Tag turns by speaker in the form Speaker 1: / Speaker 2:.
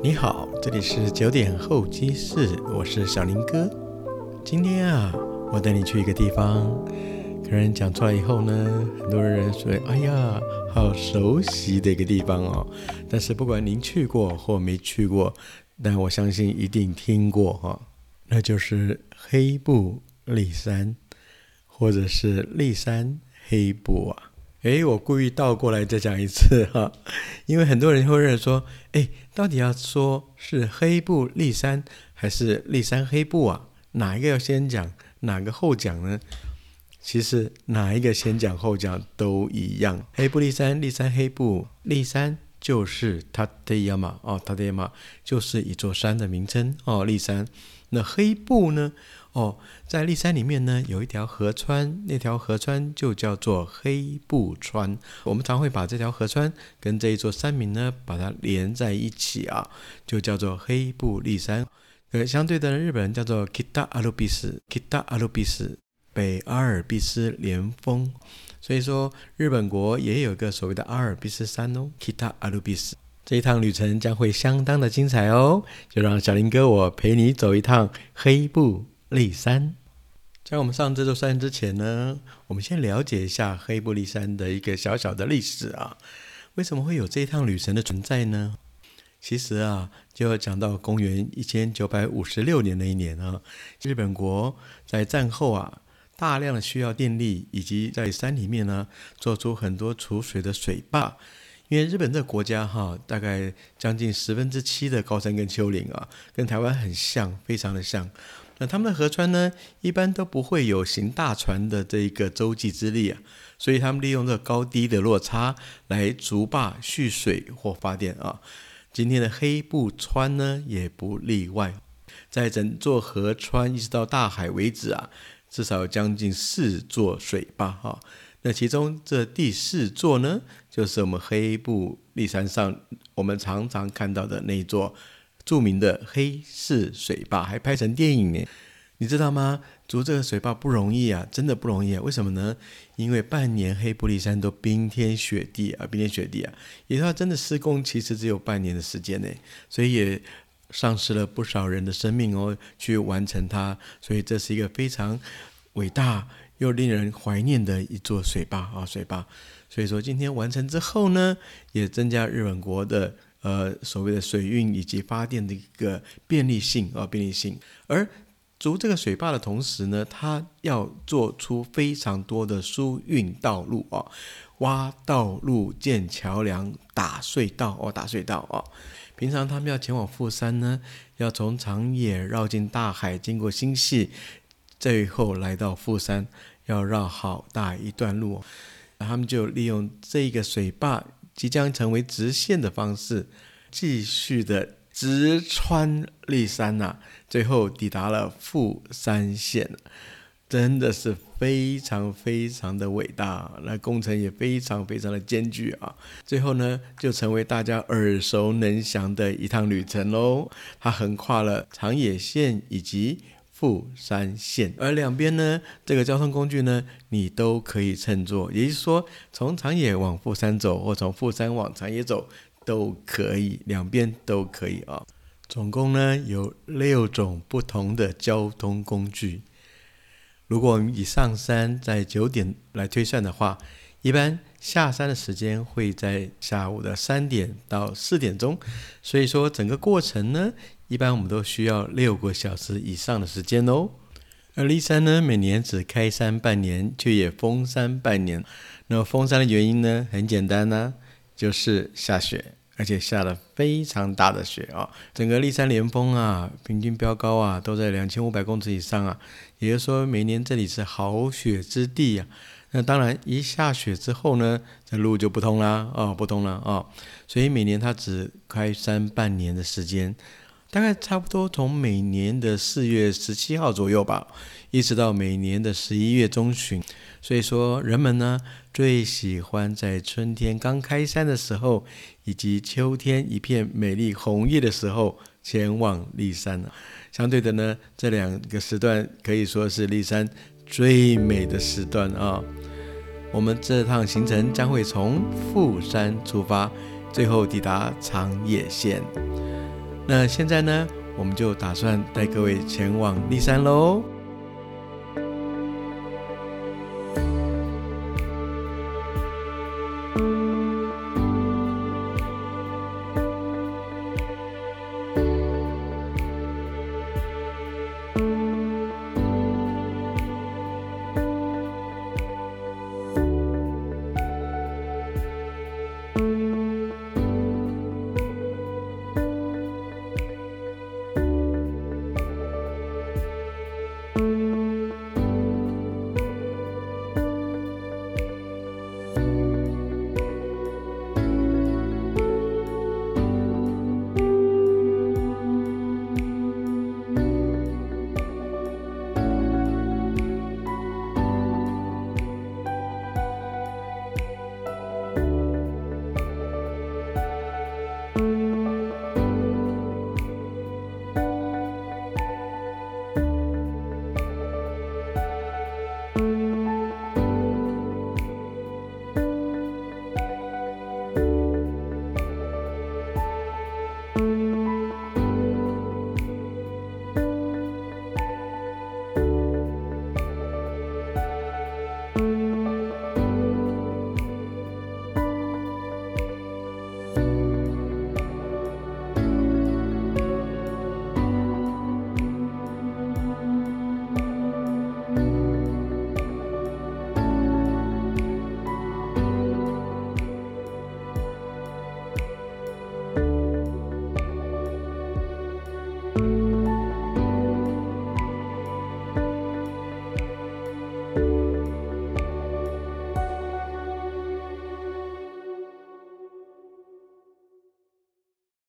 Speaker 1: 你好，这里是九点候机室，我是小林哥。今天啊，我带你去一个地方，可能讲出来以后呢，很多人说：“哎呀，好熟悉的一个地方哦。”但是不管您去过或没去过，但我相信一定听过哈，那就是黑布立山，或者是立山黑布啊。诶，我故意倒过来再讲一次 哈，因为很多人会认为说，诶，到底要说是黑布立山还是立山黑布啊？哪一个要先讲，哪个后讲呢？其实哪一个先讲后讲都一样。黑布立山，立山黑布，立山就是塔德亚马哦，塔德亚马就是一座山的名称哦，立山。那黑布呢？哦，在立山里面呢，有一条河川，那条河川就叫做黑布川。我们常会把这条河川跟这一座山名呢，把它连在一起啊，就叫做黑布立山。呃，相对的，日本叫做 Kita 阿鲁比斯，Kita 阿鲁比斯，北阿尔卑斯连峰。所以说，日本国也有一个所谓的阿尔卑斯山哦，Kita 阿鲁比斯。这一趟旅程将会相当的精彩哦，就让小林哥我陪你走一趟黑布。立山，在我们上这座山之前呢，我们先了解一下黑布立山的一个小小的历史啊。为什么会有这一趟旅程的存在呢？其实啊，就要讲到公元一千九百五十六年那一年啊，日本国在战后啊，大量的需要电力，以及在山里面呢，做出很多储水的水坝。因为日本这个国家哈，大概将近十分之七的高山跟丘陵啊，跟台湾很像，非常的像。那他们的河川呢，一般都不会有行大船的这一个洲际之力啊，所以他们利用这高低的落差来筑坝蓄水或发电啊。今天的黑布川呢，也不例外，在整座河川一直到大海为止啊，至少有将近四座水坝哈。那其中这第四座呢，就是我们黑布立山上我们常常看到的那一座。著名的黑市水坝还拍成电影呢，你知道吗？筑这个水坝不容易啊，真的不容易啊！为什么呢？因为半年黑布利山都冰天雪地啊，冰天雪地啊，也说真的施工其实只有半年的时间呢，所以也丧失了不少人的生命哦，去完成它。所以这是一个非常伟大又令人怀念的一座水坝啊，水坝。所以说今天完成之后呢，也增加日本国的。呃，所谓的水运以及发电的一个便利性啊，便利性。而筑这个水坝的同时呢，它要做出非常多的输运道路啊，挖道路、建桥梁、打隧道哦，打隧道哦。平常他们要前往富山呢，要从长野绕进大海，经过新系，最后来到富山，要绕好大一段路。他们就利用这个水坝。即将成为直线的方式，继续的直穿立山呐，最后抵达了富山县，真的是非常非常的伟大，那工程也非常非常的艰巨啊。最后呢，就成为大家耳熟能详的一趟旅程喽。它横跨了长野县以及。富山线，而两边呢，这个交通工具呢，你都可以乘坐，也就是说，从长野往富山走，或从富山往长野走，都可以，两边都可以啊。总共呢有六种不同的交通工具。如果我们以上山在九点来推算的话，一般下山的时间会在下午的三点到四点钟，所以说整个过程呢。一般我们都需要六个小时以上的时间哦。而骊山呢，每年只开山半年，却也封山半年。那么封山的原因呢，很简单呢，就是下雪，而且下了非常大的雪啊。整个骊山连峰啊，平均标高啊，都在两千五百公尺以上啊。也就是说，每年这里是好雪之地啊。那当然，一下雪之后呢，这路就不通啦，哦，不通了啊。所以每年它只开山半年的时间。大概差不多从每年的四月十七号左右吧，一直到每年的十一月中旬。所以说，人们呢最喜欢在春天刚开山的时候，以及秋天一片美丽红叶的时候前往骊山相对的呢，这两个时段可以说是骊山最美的时段啊。我们这趟行程将会从富山出发，最后抵达长野县。那现在呢，我们就打算带各位前往骊山喽。